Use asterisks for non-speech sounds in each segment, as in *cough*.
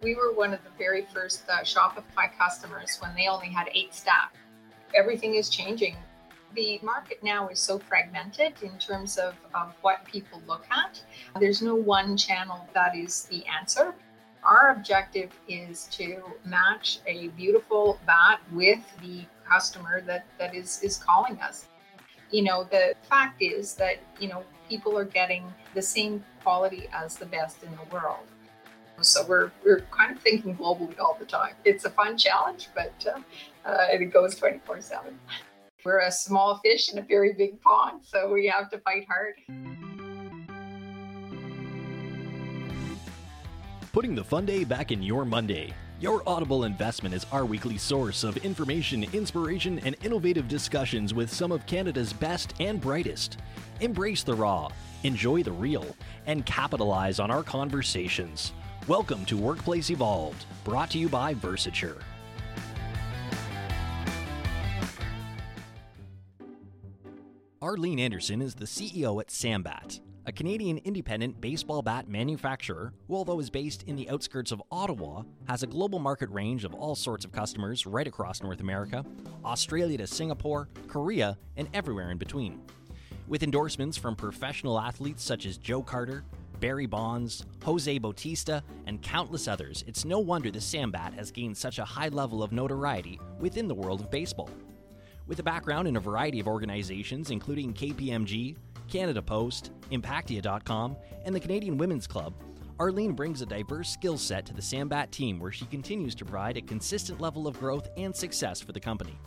We were one of the very first uh, Shopify customers when they only had eight staff. Everything is changing. The market now is so fragmented in terms of, of what people look at. There's no one channel that is the answer. Our objective is to match a beautiful bat with the customer that, that is, is calling us. You know, the fact is that, you know, people are getting the same quality as the best in the world. So we're, we're kind of thinking globally all the time. It's a fun challenge, but uh, uh, it goes 24 7. We're a small fish in a very big pond, so we have to fight hard. Putting the fun day back in your Monday. Your Audible investment is our weekly source of information, inspiration, and innovative discussions with some of Canada's best and brightest. Embrace the raw, enjoy the real, and capitalize on our conversations. Welcome to Workplace Evolved, brought to you by Versature. Arlene Anderson is the CEO at Sambat, a Canadian independent baseball bat manufacturer who, although is based in the outskirts of Ottawa, has a global market range of all sorts of customers right across North America, Australia to Singapore, Korea, and everywhere in between. With endorsements from professional athletes such as Joe Carter, Barry Bonds, Jose Bautista, and countless others, it's no wonder the Sambat has gained such a high level of notoriety within the world of baseball. With a background in a variety of organizations, including KPMG, Canada Post, Impactia.com, and the Canadian Women's Club, Arlene brings a diverse skill set to the Sambat team where she continues to provide a consistent level of growth and success for the company.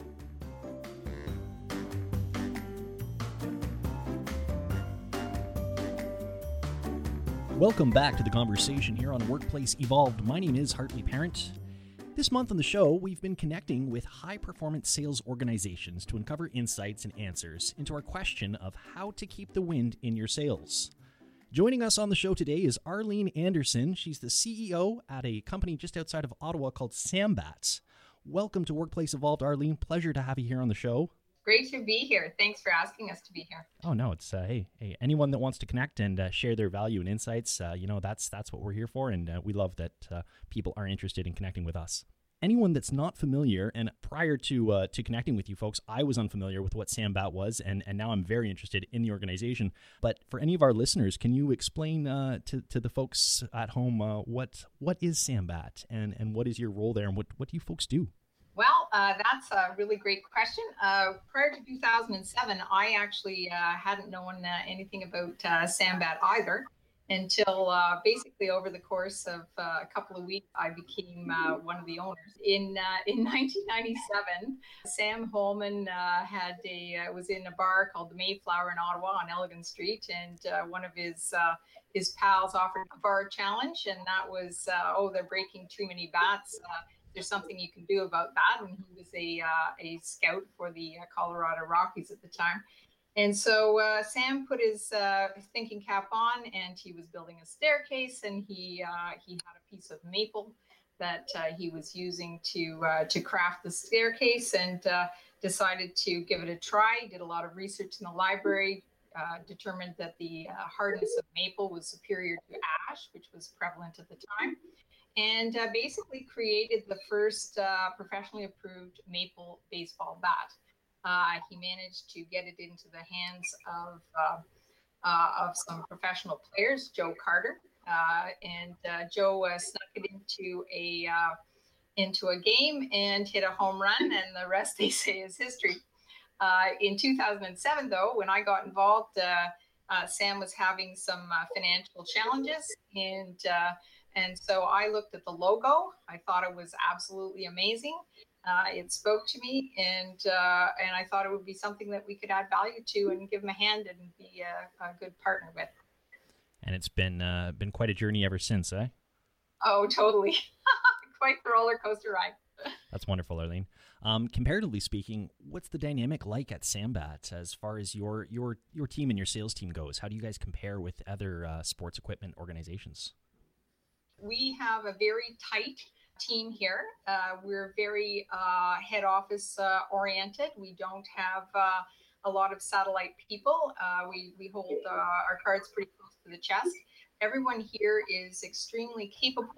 Welcome back to the conversation here on Workplace Evolved. My name is Hartley Parent. This month on the show, we've been connecting with high performance sales organizations to uncover insights and answers into our question of how to keep the wind in your sales. Joining us on the show today is Arlene Anderson. She's the CEO at a company just outside of Ottawa called Sambats. Welcome to Workplace Evolved, Arlene. Pleasure to have you here on the show. Great to be here. Thanks for asking us to be here. Oh no, it's uh, hey, hey, anyone that wants to connect and uh, share their value and insights, uh, you know, that's that's what we're here for, and uh, we love that uh, people are interested in connecting with us. Anyone that's not familiar, and prior to uh, to connecting with you folks, I was unfamiliar with what Sambat was, and and now I'm very interested in the organization. But for any of our listeners, can you explain to to the folks at home what what is Sambat and and what is your role there, and what what do you folks do? Well, uh, that's a really great question. Uh, prior to 2007, I actually uh, hadn't known uh, anything about uh, Sambat either until uh, basically over the course of a couple of weeks, I became one of the owners. In in *laughs* 1997, Sam Holman had a was in a bar called the Mayflower in Ottawa on Elgin Street, and one of his his pals offered a bar challenge, and that was oh they're breaking too many bats there's something you can do about that. And he was a uh, a scout for the uh, Colorado Rockies at the time. And so uh, Sam put his uh, thinking cap on, and he was building a staircase, and he uh, he had a piece of maple that uh, he was using to to craft the staircase, and decided to give it a try. He did a lot of research in the library, determined that the hardness of maple was superior to ash, which was prevalent at the time and uh, basically created the first uh, professionally approved maple baseball bat. Uh, he managed to get it into the hands of uh, uh, of some professional players, Joe Carter, uh, and Joe snuck it into a into a game and hit a home run, and the rest they *laughs* say is history. in 2007, though, when I got involved, Sam was having some financial challenges and and so I looked at the logo. I thought it was absolutely amazing. Uh, it spoke to me, and uh, and I thought it would be something that we could add value to and give them a hand and be a, a good partner with. And it's been uh, been quite a journey ever since, eh? Oh, totally, *laughs* quite the roller coaster ride. That's wonderful, Arlene. Um, comparatively speaking, what's the dynamic like at Sambat as far as your your your team and your sales team goes? How do you guys compare with other uh, sports equipment organizations? We have a very tight team here. Uh, we're very uh, head office uh, oriented. We don't have uh, a lot of satellite people. Uh, we, we hold uh, our cards pretty close to the chest. Everyone here is extremely capable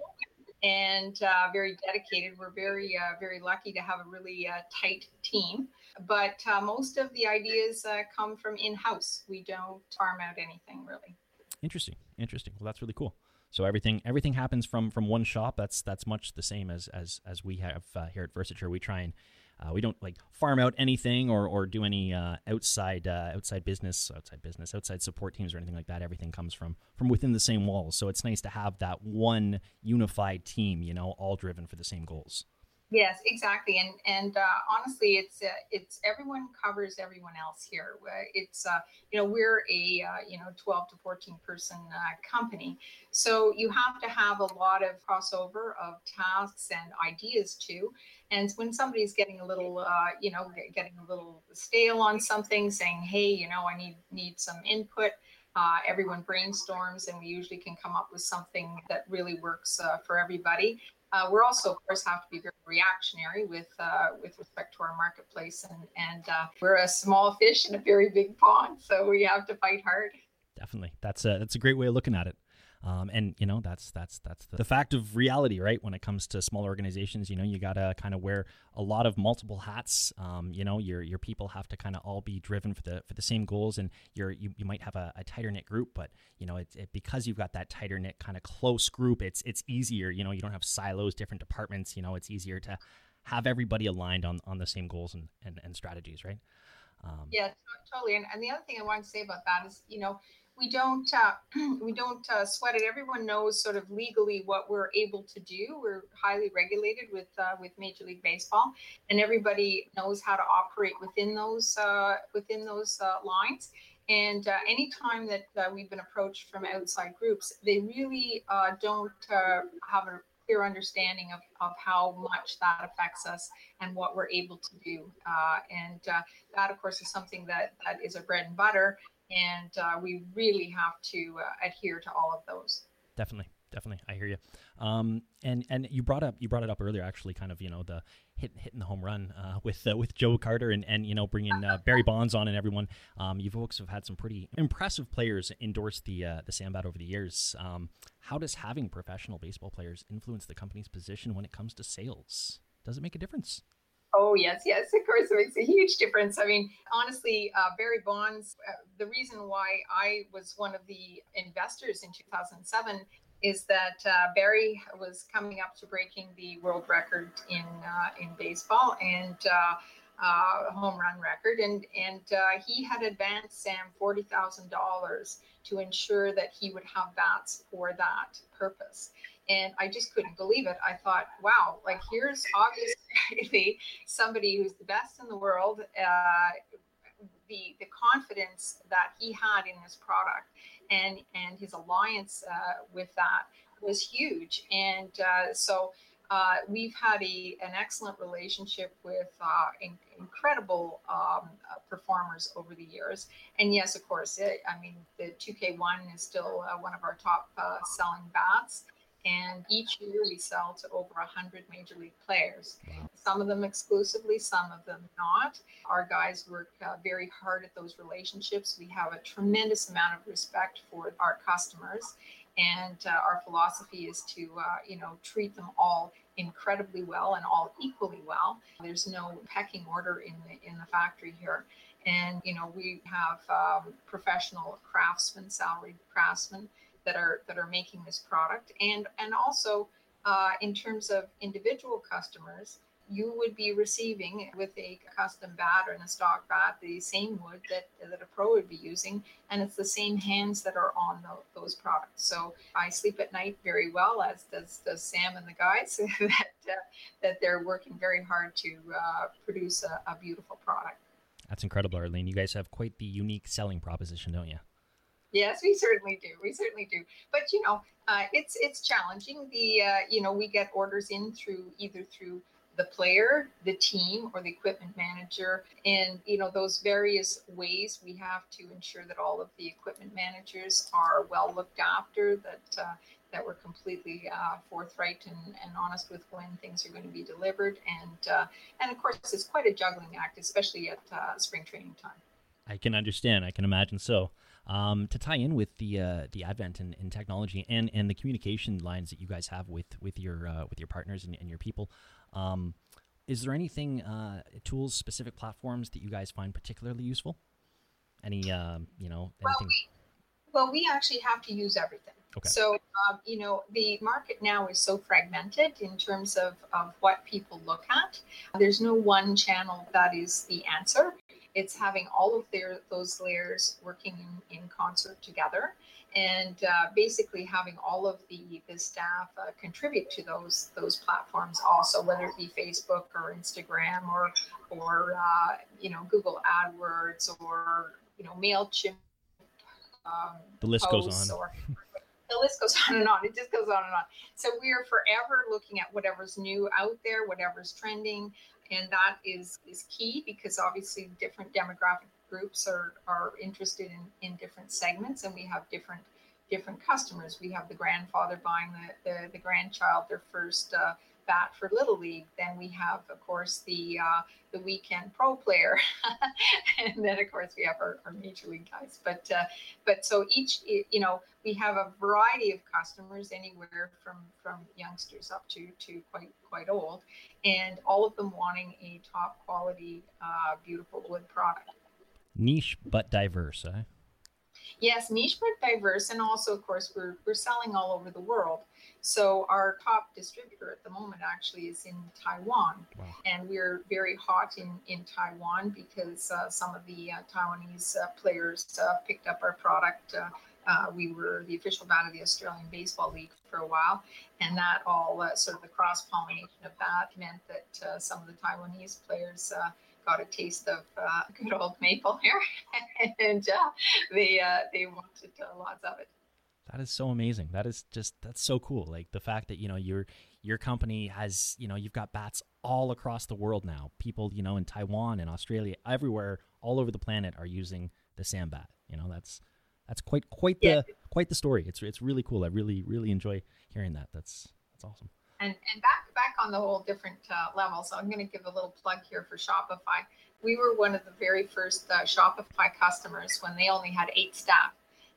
and very dedicated. We're very, very lucky to have a really tight team. But most of the ideas come from in house. We don't farm out anything really. Interesting, interesting. Well, that's really cool. So everything everything happens from from one shop. That's that's much the same as as as we have uh, here at Versature. We try and uh, we don't like farm out anything or, or do any uh, outside uh, outside business, outside business, outside support teams or anything like that. Everything comes from from within the same walls. So it's nice to have that one unified team, you know, all driven for the same goals. Yes, exactly, and and uh, honestly, it's uh, it's everyone covers everyone else here. Uh, it's uh, you know we're a uh, you know twelve to fourteen person uh, company, so you have to have a lot of crossover of tasks and ideas too. And when somebody's getting a little you know getting a little stale on something, saying, hey, you know, I need need some input. Uh, everyone brainstorms, and we usually can come up with something that really works for everybody. Uh, we're also, of course, have to be very reactionary with uh, with respect to our marketplace, and and uh, we're a small fish in a very big pond, so we have to fight hard. Definitely, that's a that's a great way of looking at it. Um, and you know that's that's that's the, the, fact of reality, right? When it comes to small organizations, you know you gotta kind of wear a lot of multiple hats. Um, you know your your people have to kind of all be driven for the for the same goals, and you're you, you might have a, a tighter knit group, but you know it's it, because you've got that tighter knit kind of close group. It's it's easier. You know you don't have silos, different departments. You know it's easier to have everybody aligned on on the same goals and and, and strategies, right? Um, yeah, totally. And, and the other thing I wanted to say about that is, you know, we don't uh, *clears throat* we don't uh, sweat it. Everyone knows sort of legally what we're able to do. We're highly regulated with uh, with Major League Baseball, and everybody knows how to operate within those uh, within those uh, lines. And uh, anytime that we've been approached from outside groups, they really don't have a clear understanding of, of how much that affects us and what we're able to do. and that, of course, is something that, that is a bread and butter and uh, we really have to uh, adhere to all of those. Definitely, definitely, I hear you. Um, and and you brought up you brought it up earlier, actually, kind of you know the hit, hitting the home run uh, with uh, with Joe Carter and, and you know bringing uh, Barry Bonds on and everyone. Um, you folks have had some pretty impressive players endorse the uh, the Sambat over the years. Um, how does having professional baseball players influence the company's position when it comes to sales? Does it make a difference? Oh, yes, yes, of course, it makes a huge difference. I mean, honestly, uh, Barry Bonds, uh, the reason why I was one of the investors in 2007 is that uh, Barry was coming up to breaking the world record in uh, in baseball and uh, uh, home run record, and and he had advanced Sam forty thousand dollars to ensure that he would have bats for that purpose and I just couldn't believe it. I thought, wow, like here's obviously *laughs* somebody who's the best in the world. Uh, the the confidence that he had in his product and and his alliance uh, with that was huge. And uh, so uh, we've had a an excellent relationship with uh, in, incredible um, uh, performers over the years. And yes, of course, it, I mean the 2K1 is still one of our top selling bats. And each year we sell to over 100 major league players. Some of them exclusively, some of them not. Our guys work uh, very hard at those relationships. We have a tremendous amount of respect for our customers. And uh, our philosophy is to, uh, you know, treat them all incredibly well and all equally well. There's no pecking order in the in the factory here, and you know we have um, professional craftsmen, salaried craftsmen that are that are making this product. And and also uh, in terms of individual customers you would be receiving with a custom bat and a stock bat the same wood that, that a pro would be using. And it's the same hands that are on the, those products. So i sleep at night very well as does, does sam and the guys *laughs* that, uh, that they're working very hard to uh, produce a, a beautiful product. That's incredible arlene. You guys have quite the unique selling proposition don't you Yes, we certainly do. We certainly do. But you know, uh, it's it's challenging. The uh, you know we get orders in through either through the player, the team, or the equipment manager, and you know those various ways we have to ensure that all of the equipment managers are well looked after. That uh, that we're completely uh, forthright and, and honest with when things are going to be delivered, and uh, and of course it's quite a juggling act, especially at uh, spring training time. I can understand. I can imagine so. Um, to tie in with the uh, the advent in, in, technology and, and the communication lines that you guys have with with your uh, with your partners and, and your people, um, is there anything uh, tools specific platforms that you guys find particularly useful? Any um, you know anything? Well we, well, we actually have to use everything. Okay. So, um, you know, the market now is so fragmented in terms of, of what people look at. There's no one channel that is the answer. It's having all of their those layers working in, in concert together, and uh, basically having all of the the staff uh, contribute to those those platforms also, whether it be Facebook or Instagram or or uh, you know Google AdWords or you know Mailchimp. Um, the list goes on. Or, *laughs* the list goes *laughs* on and on. It just goes on and on. So we are forever looking at whatever's new out there, whatever's trending, and that is is key because obviously different demographic groups are are interested in in different segments, and we have different different customers. We have the grandfather buying the the, the grandchild their first. Uh, bat for Little League. Then we have, of course, the uh, the weekend pro player, *laughs* and then of course we have our, our major league guys. But uh, but so each you know we have a variety of customers, anywhere from from youngsters up to to quite quite old, and all of them wanting a top quality, uh, beautiful wood product. Niche but diverse, eh? Yes, niche but diverse, and also, of course, we're we're selling all over the world. So our top distributor at the moment actually is in Taiwan, wow. and we're very hot in in Taiwan because uh, some of the uh, Taiwanese uh, players uh, picked up our product. Uh, uh, we were the official bat of the Australian Baseball League for a while, and that all sort of the cross pollination of that meant that some of the Taiwanese players got a taste of uh, *laughs* good old maple here, *laughs* and uh, they uh, they wanted lots of it. That is so amazing. That is just that's so cool. Like the fact that you know your your company has you know you've got bats all across the world now. People you know in Taiwan and Australia, everywhere, all over the planet are using the Sambat. You know that's that's quite quite yeah. the quite the story. It's it's really cool. I really really enjoy hearing that. That's that's awesome. And and back back on the whole different uh, level. So I'm going to give a little plug here for Shopify. We were one of the very first uh, Shopify customers when they only had eight staff.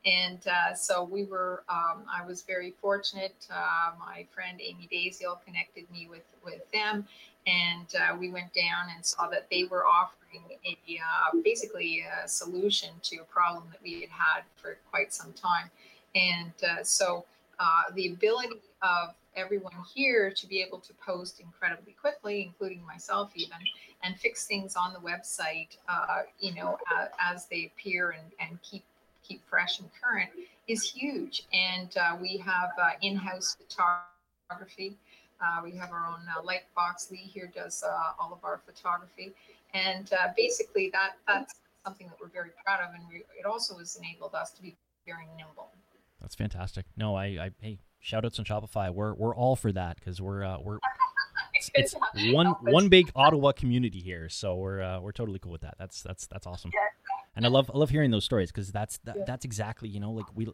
And uh, so we were, um, I was very fortunate. Uh, my friend Amy Daisiel connected me with, with them. And uh, we went down and saw that they were offering a uh, basically a solution to a problem that we had had for quite some time. And so the ability of everyone here to be able to post incredibly quickly, including myself even, and fix things on the website, uh, you know, uh, as they appear and, and keep keep fresh and current is huge. And uh, we have uh, in-house photography. Uh, we have our own uh, Lightbox. Lee here does all of our photography, and basically that that's something that we're very proud of, and we, it also has enabled us to be very nimble. That's fantastic. No, I, I hey, shout outs on Shopify. We're we're all for that because we're uh, we're *laughs* it's, it's one one big Ottawa community here, so we're uh, we're totally cool with that. That's that's that's awesome. Yeah. And I love I love hearing those stories because that's that, yeah. that's exactly you know like we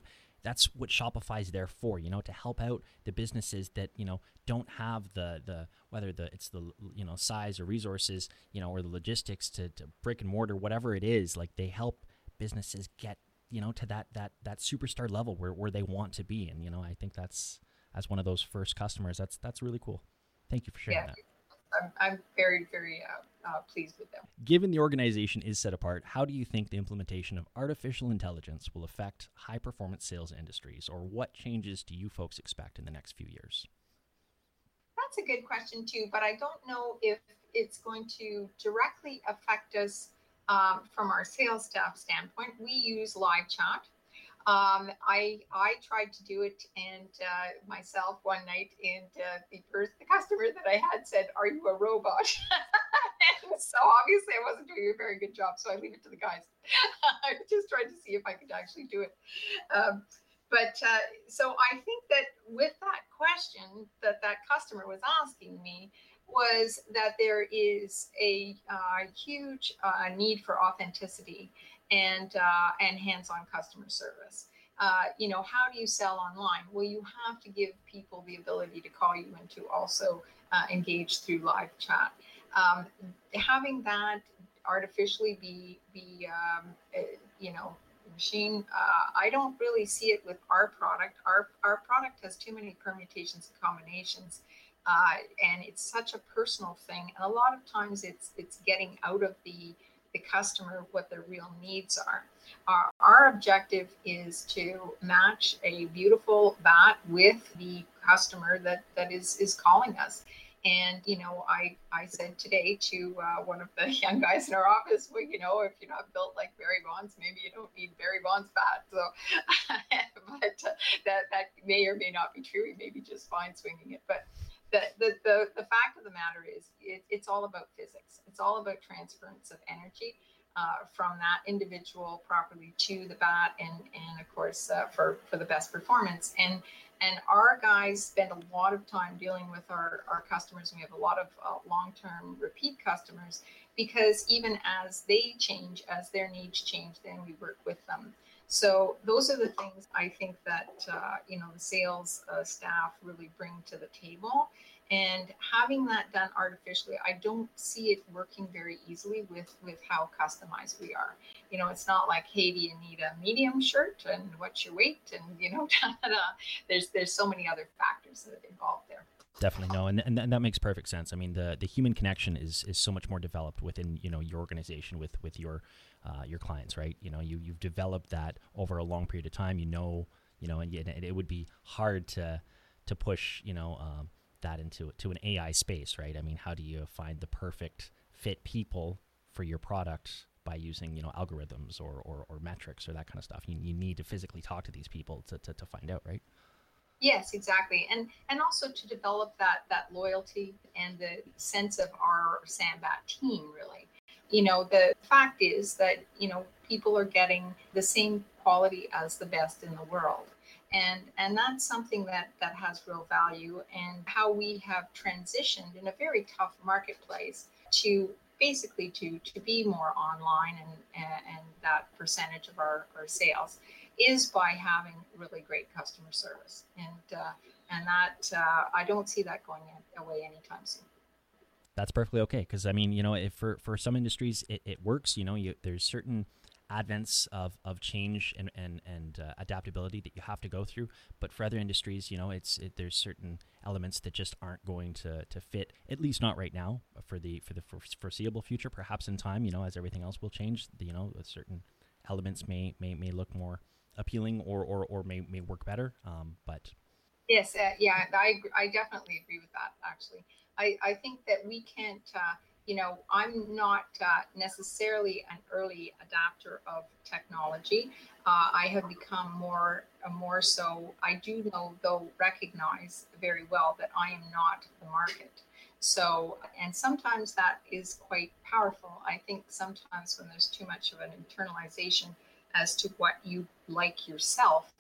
that's what Shopify is there for, you know, to help out the businesses that you know don't have the the whether the it's the you know size or resources, you know, or the logistics to, to brick and mortar, whatever it is. Like they help businesses get you know to that that that superstar level where, where they want to be. And you know i think that's as one of those first customers. That's that's really cool. Thank you for sharing yeah, that. I'm, I'm very very uh, uh, pleased with them. Given the organization is set apart how do you think the implementation of artificial intelligence will affect high performance sales industries? Or what changes do you folks expect in the next few years? That's a good question too but i don't know if it's going to directly affect us um, from our sales staff standpoint, we use live chat. Um, I I tried to do it and uh, myself one night, and uh, the first the customer that I had said, "Are you a robot?" *laughs* so obviously I wasn't doing a very good job, so I leave it to the guys. *laughs* I just tried to see if I could actually do it. Um, but uh, so I think that with that question that that customer was asking me, was that there is a uh, huge uh, need for authenticity and uh, and hands-on customer service. Uh, you know, how do you sell online? Well, you have to give people the ability to call you and to also uh, engage through live chat. Um, having that artificially be be um, uh, you know machine. Uh, I don't really see it with our product. Our our product has too many permutations and combinations, uh, and it's such a personal thing. And a lot of times, it's it's getting out of the the customer what their real needs are. Our, our objective is to match a beautiful bat with the customer that that is is calling us and you know, I I said today to uh, one of the *laughs* young guys in our office, well, you know, if you're not built like Barry Bonds, maybe you don't need Barry Bonds bat. So, *laughs* but uh, that that may or may not be true. He may be just fine swinging it, but. The, the, the, the fact of the matter is it, it's all about physics it's all about transference of energy uh, from that individual properly to the bat and and of course uh, for for the best performance and and our guys spend a lot of time dealing with our, our customers. And we have a lot of uh, long term repeat customers because even as they change, as their needs change, then we work with them. So those are the things I think that uh, you know the sales uh, staff really bring to the table. And having that done artificially, I don't see it working very easily with with how customized we are. You know, it's not like, hey, do you need a medium shirt and what's your weight? And you know, *laughs* there's there's so many other factors that involved there. Definitely no, and, and and that makes perfect sense. I mean, the the human connection is is so much more developed within you know your organization with with your uh, your clients, right? You know, you you've developed that over a long period of time. You know, you know, and, and it would be hard to to push, you know. Um, that into to an AI space, right? I mean, how do you find the perfect fit people for your product by using you know algorithms or, or, or metrics or that kind of stuff? You, you need to physically talk to these people to, to, to find out, right? Yes, exactly, and and also to develop that that loyalty and the sense of our Sambat team. Really, you know, the fact is that you know people are getting the same quality as the best in the world. And and that's something that that has real value and how we have transitioned in a very tough marketplace to basically to to be more online and and, and that percentage of our, our sales is by having really great customer service and uh, and that uh, I don't see that going away anytime soon that's perfectly okay because I mean you know for for some industries it, it works you know you, there's certain advents of, of change and and, and uh, adaptability that you have to go through. But for other industries, you know, it's it, there's certain elements that just aren't going to, to fit, at least not right now, for the for the foreseeable future. Perhaps in time, you know, as everything else will change, you know, certain elements may may, may look more appealing or, or, or may, may work better. Um, but yes, uh, yeah, I, I definitely agree with that. Actually, I, I think that we can't. Uh, you know, I'm not uh, necessarily an early adapter of technology. Uh, I have become more, uh, more so. I do know, though, recognize very well that I am not the market. So, and sometimes that is quite powerful. I think sometimes when there's too much of an internalization as to what you like yourself,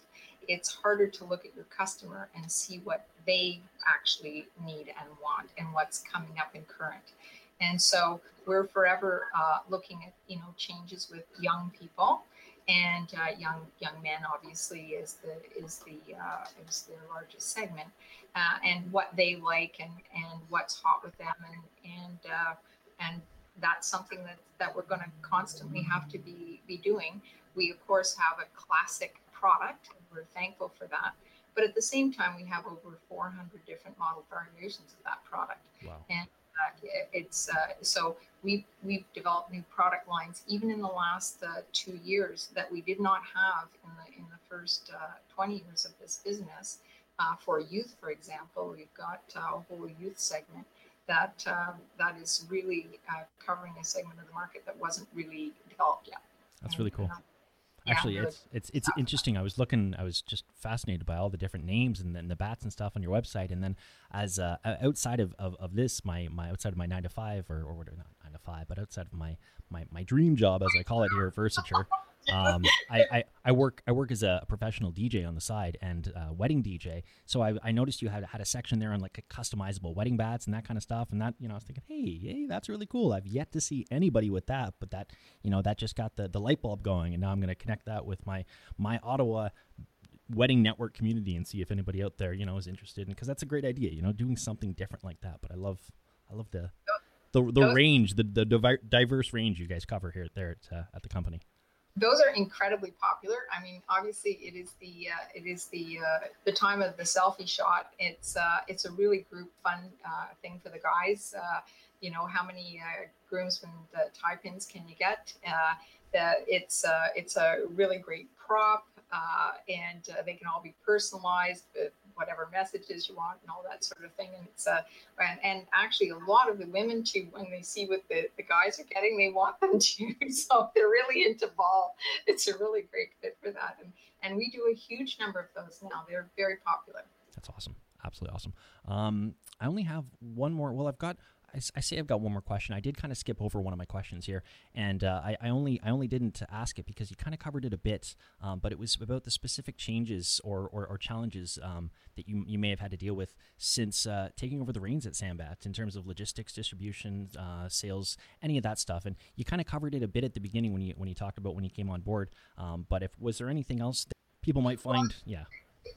it's harder to look at your customer and see what they actually need and want and what's coming up in current. And so we're forever uh, looking at you know changes with young people and uh, young young men obviously is the is the uh, is the largest segment uh, and what they like and and what's hot with them and and uh, and that's something that that we're going to constantly have to be be doing we of course have a classic product and we're thankful for that but at the same time we have over 400 different model variations of that product wow. and it's uh, so we we've developed new product lines even in the last uh, two years that we did not have in the in the first uh, 20 years of this business. Uh, for youth, for example, we've got uh, a whole youth segment that um, that is really uh, covering a segment of the market that wasn't really developed yet. That's and, really cool. Actually, yeah, it's it's it's interesting. I was looking, I was just fascinated by all the different names and, and the bats and stuff on your website. And then, as uh, outside of, of, of, this, my, my outside of my nine to five or or not nine to five, but outside of my my, my dream job, as I call it here at Versature, um, I, I, I, work I work as a professional DJ on the side and uh, wedding DJ. So I, I noticed you had had a section there on like customizable wedding bats and that kind of stuff. And that you know I was thinking, hey, hey, that's really cool. I've yet to see anybody with that, but that you know that just got the, the light bulb going. And now I'm going to connect that with my my Ottawa wedding network community and see if anybody out there you know is interested. Because that's a great idea. You know, doing something different like that. But I love I love the the the range, the the diverse range you guys cover here there at, uh, at the company. Those are incredibly popular. I mean, obviously, it is the uh, it is the uh, the time of the selfie shot. It's uh, it's a really group fun uh, thing for the guys. Uh, you know, how many groomsmen the tie pins can you get? that it's it's a really great prop, and they can all be personalized whatever messages you want and all that sort of thing. And it's uh, and, and actually a lot of the women too, when they see what the, the guys are getting, they want them too. *laughs* So they're really into ball. It's a really great fit for that. And and we do a huge number of those now. They're very popular. That's awesome. Absolutely awesome. Um, I only have one more. Well, I've got I, I, say I've got one more question. I did kind of skip over one of my questions here, and uh, I, I, only I only didn't ask it because you kind of covered it a bit, um, but it was about the specific changes or, or, or challenges um, that you you may have had to deal with since uh, taking over the reins at Sambat in terms of logistics, distribution, uh, sales, any of that stuff. And you kind of covered it a bit at the beginning when you when you talked about when you came on board. Um, but if was there anything else that people might find? Yeah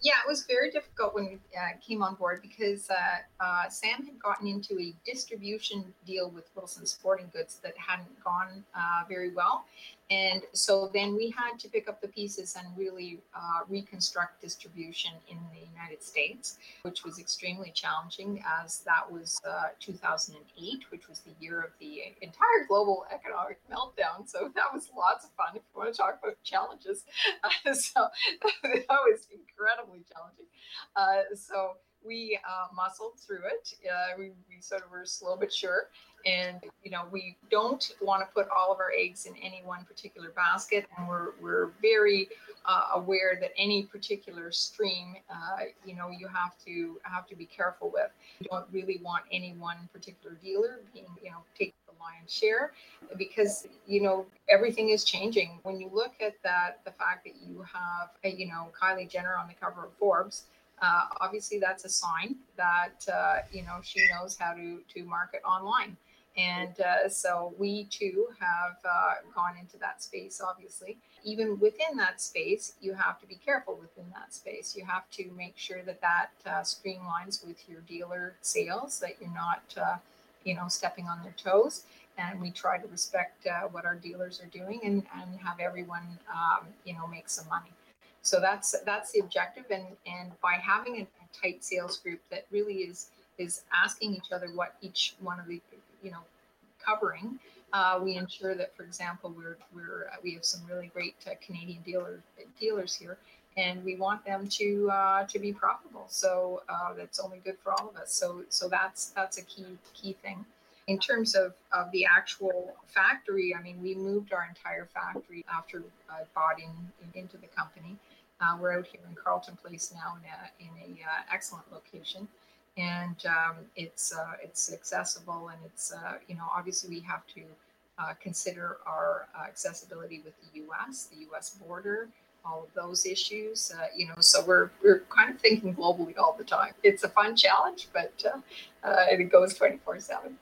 yeah, it was very difficult when we uh, came on board because uh, uh, Sam had gotten into a distribution deal with Wilson Sporting Goods that hadn't gone uh, very well. And so then we had to pick up the pieces and really uh, reconstruct distribution in the United States, which was extremely challenging as that was uh, 2008, which was the year of the entire global economic meltdown. So that was lots of fun if you want to talk about challenges. Uh, *laughs* so *laughs* that was incredibly challenging. Uh, so we uh, muscled through it. Uh, we, we sort of were slow but sure. And, you know, we don't want to put all of our eggs in any one particular basket. And we're, we're very uh, aware that any particular stream, uh, you know, you have to have to be careful with. You don't really want any one particular dealer being, you know, taking the lion's share because, you know, everything is changing. When you look at that, the fact that you have, you know, Kylie Jenner on the cover of Forbes, uh, obviously that's a sign that uh, you know she knows how to to market online. And uh, so we too have uh, gone into that space obviously. Even within that space you have to be careful within that space. You have to make sure that that uh, streamlines with your dealer sales that you're not uh, you know stepping on their toes. And we try to respect what our dealers are doing and, and have everyone um, you know make some money so that's that's the objective, and and by having a, a tight sales group that really is is asking each other what each one of the you know covering, uh, we ensure that, for example, we're we're uh, we have some really great uh, Canadian dealer dealers here, and we want them to uh, to be profitable. So uh, that's only good for all of us. So so that's that's a key key thing. In terms of, of the actual factory, I mean, we moved our entire factory after I bought in, in into the company. Uh, we're out here in Carleton Place now in a, in a uh, excellent location, and um, it's uh, it's accessible and it's uh, you know obviously we have to uh, consider our uh, accessibility with the U.S., the U.S. border, all of those issues. you know, so we're we're kind of thinking globally all the time. It's a fun challenge, but it goes twenty four seven.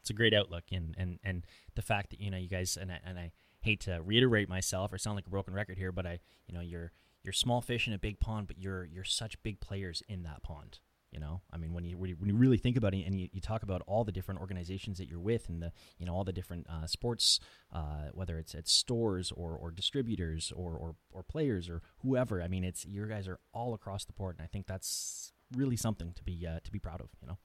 It's a great outlook, and and and the fact that you know you guys and I, and I hate to reiterate myself or sound like a broken record here, but I you know you're you're small fish in a big pond, but you're you're such big players in that pond. You know, I mean, when you when you really think about it, and you, you talk about all the different organizations that you're with, and the you know all the different uh, sports, uh, whether it's at stores or, or distributors or, or or players or whoever. I mean, it's your guys are all across the board, and I think that's really something to be uh, to be proud of. You know.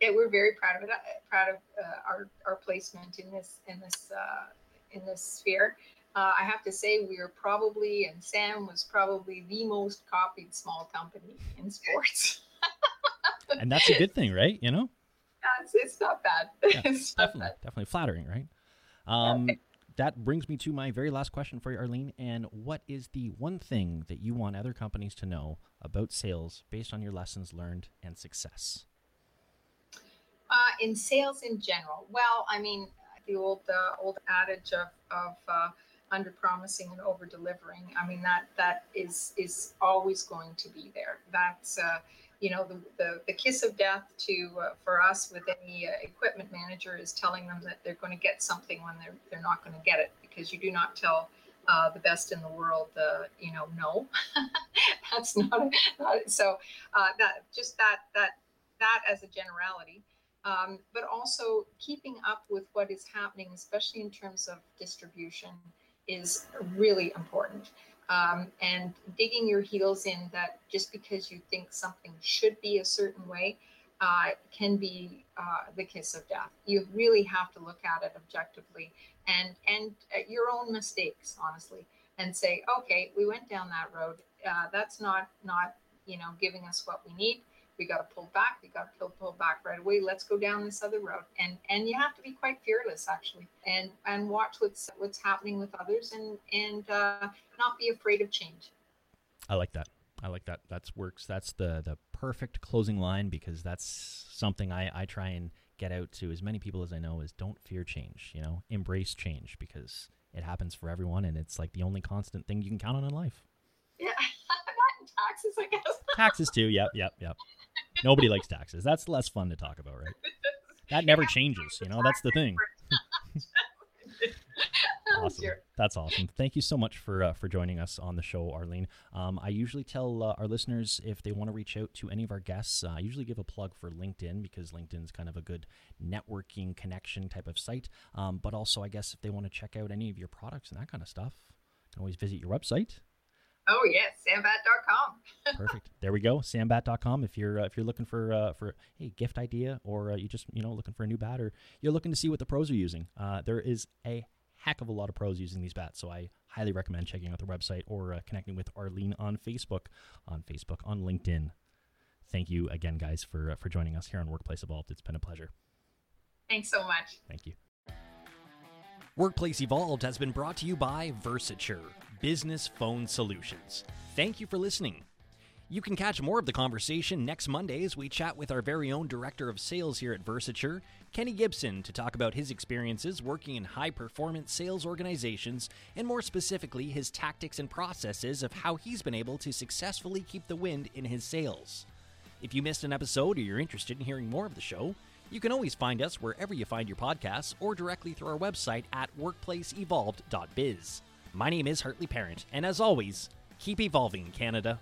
Yeah, we're very proud of it. Uh, proud of uh, our our placement in this in this uh, in this sphere uh, I have to say we are probably, and Sam was probably the most copied small company in sports. *laughs* and that's a good thing, right? You know? Yeah, it's, not bad. Yeah, *laughs* it's definitely, bad. definitely flattering, right? Um, That brings me to my very last question for you, Arlene. And what is the one thing that you want other companies to know about sales based on your lessons learned and success? Uh, in sales in general, well, I mean, the old uh, old adage of, of uh, under promising and over delivering i mean that that is is always going to be there. That's uh, you know the, the, the kiss of death to uh, for us with any uh, equipment manager is telling them that they're going to get something when they're they're not going to get it because you do not tell uh, the best in the world uh, you know no. *laughs* That's not, not so uh, that just that that that as a generality. Um, but also keeping up with what is happening, especially in terms of distribution, is really important. Um, and digging your heels in that just because you think something should be a certain way uh, can be uh, the kiss of death. You really have to look at it objectively and and your own mistakes, honestly, and say, okay, we went down that road. Uh, that's not not you know giving us what we need we got to pull back we got to pull, pull back right away. Let's go down this other road. And and you have to be quite fearless actually and and watch what's what's happening with others and and uh, not be afraid of change. I like that. I like that. That's works. That's the the perfect closing line because that's something i i try and get out to as many people as i know is don't fear change you know? Embrace change because it happens for everyone and it's like the only constant thing you can count on in life. Yeah. *laughs* Taxes i guess. Taxes too. Yep yep yep Nobody likes taxes. That's less fun to talk about, right? That never changes. You know, that's the thing. *laughs* Oh, awesome. That's awesome. Thank you so much for uh, for joining us on the show, Arlene. Um, I usually tell uh, our listeners if they want to reach out to any of our guests, uh, I usually give a plug for LinkedIn because LinkedIn is kind of a good networking connection type of site. Um, but also, I guess if they want to check out any of your products and that kind of stuff, you can always visit your website Oh yes, sambat.com. *laughs* Perfect. There we go. Sambat.com. If you're uh, if you're looking for uh, for a gift idea or uh, you just you know looking for a new bat or you're looking to see what the pros are using, uh, there is a heck of a lot of pros using these bats. So I highly recommend checking out the website or uh, connecting with Arlene on Facebook, on Facebook, on LinkedIn. Thank you again, guys, for uh, for joining us here on Workplace Evolved. It's been a pleasure. Thanks so much. Thank you. Workplace Evolved has been brought to you by Versature Business Phone Solutions. Thank you for listening. You can catch more of the conversation next Monday as we chat with our very own Director of Sales here at Versature, Kenny Gibson, to talk about his experiences working in high performance sales organizations and more specifically his tactics and processes of how he's been able to successfully keep the wind in his sales. If you missed an episode or you're interested in hearing more of the show, you can always find us wherever you find your podcasts or directly through our website at workplaceevolved.biz. My name is Hartley Parent, and as always, keep evolving, Canada.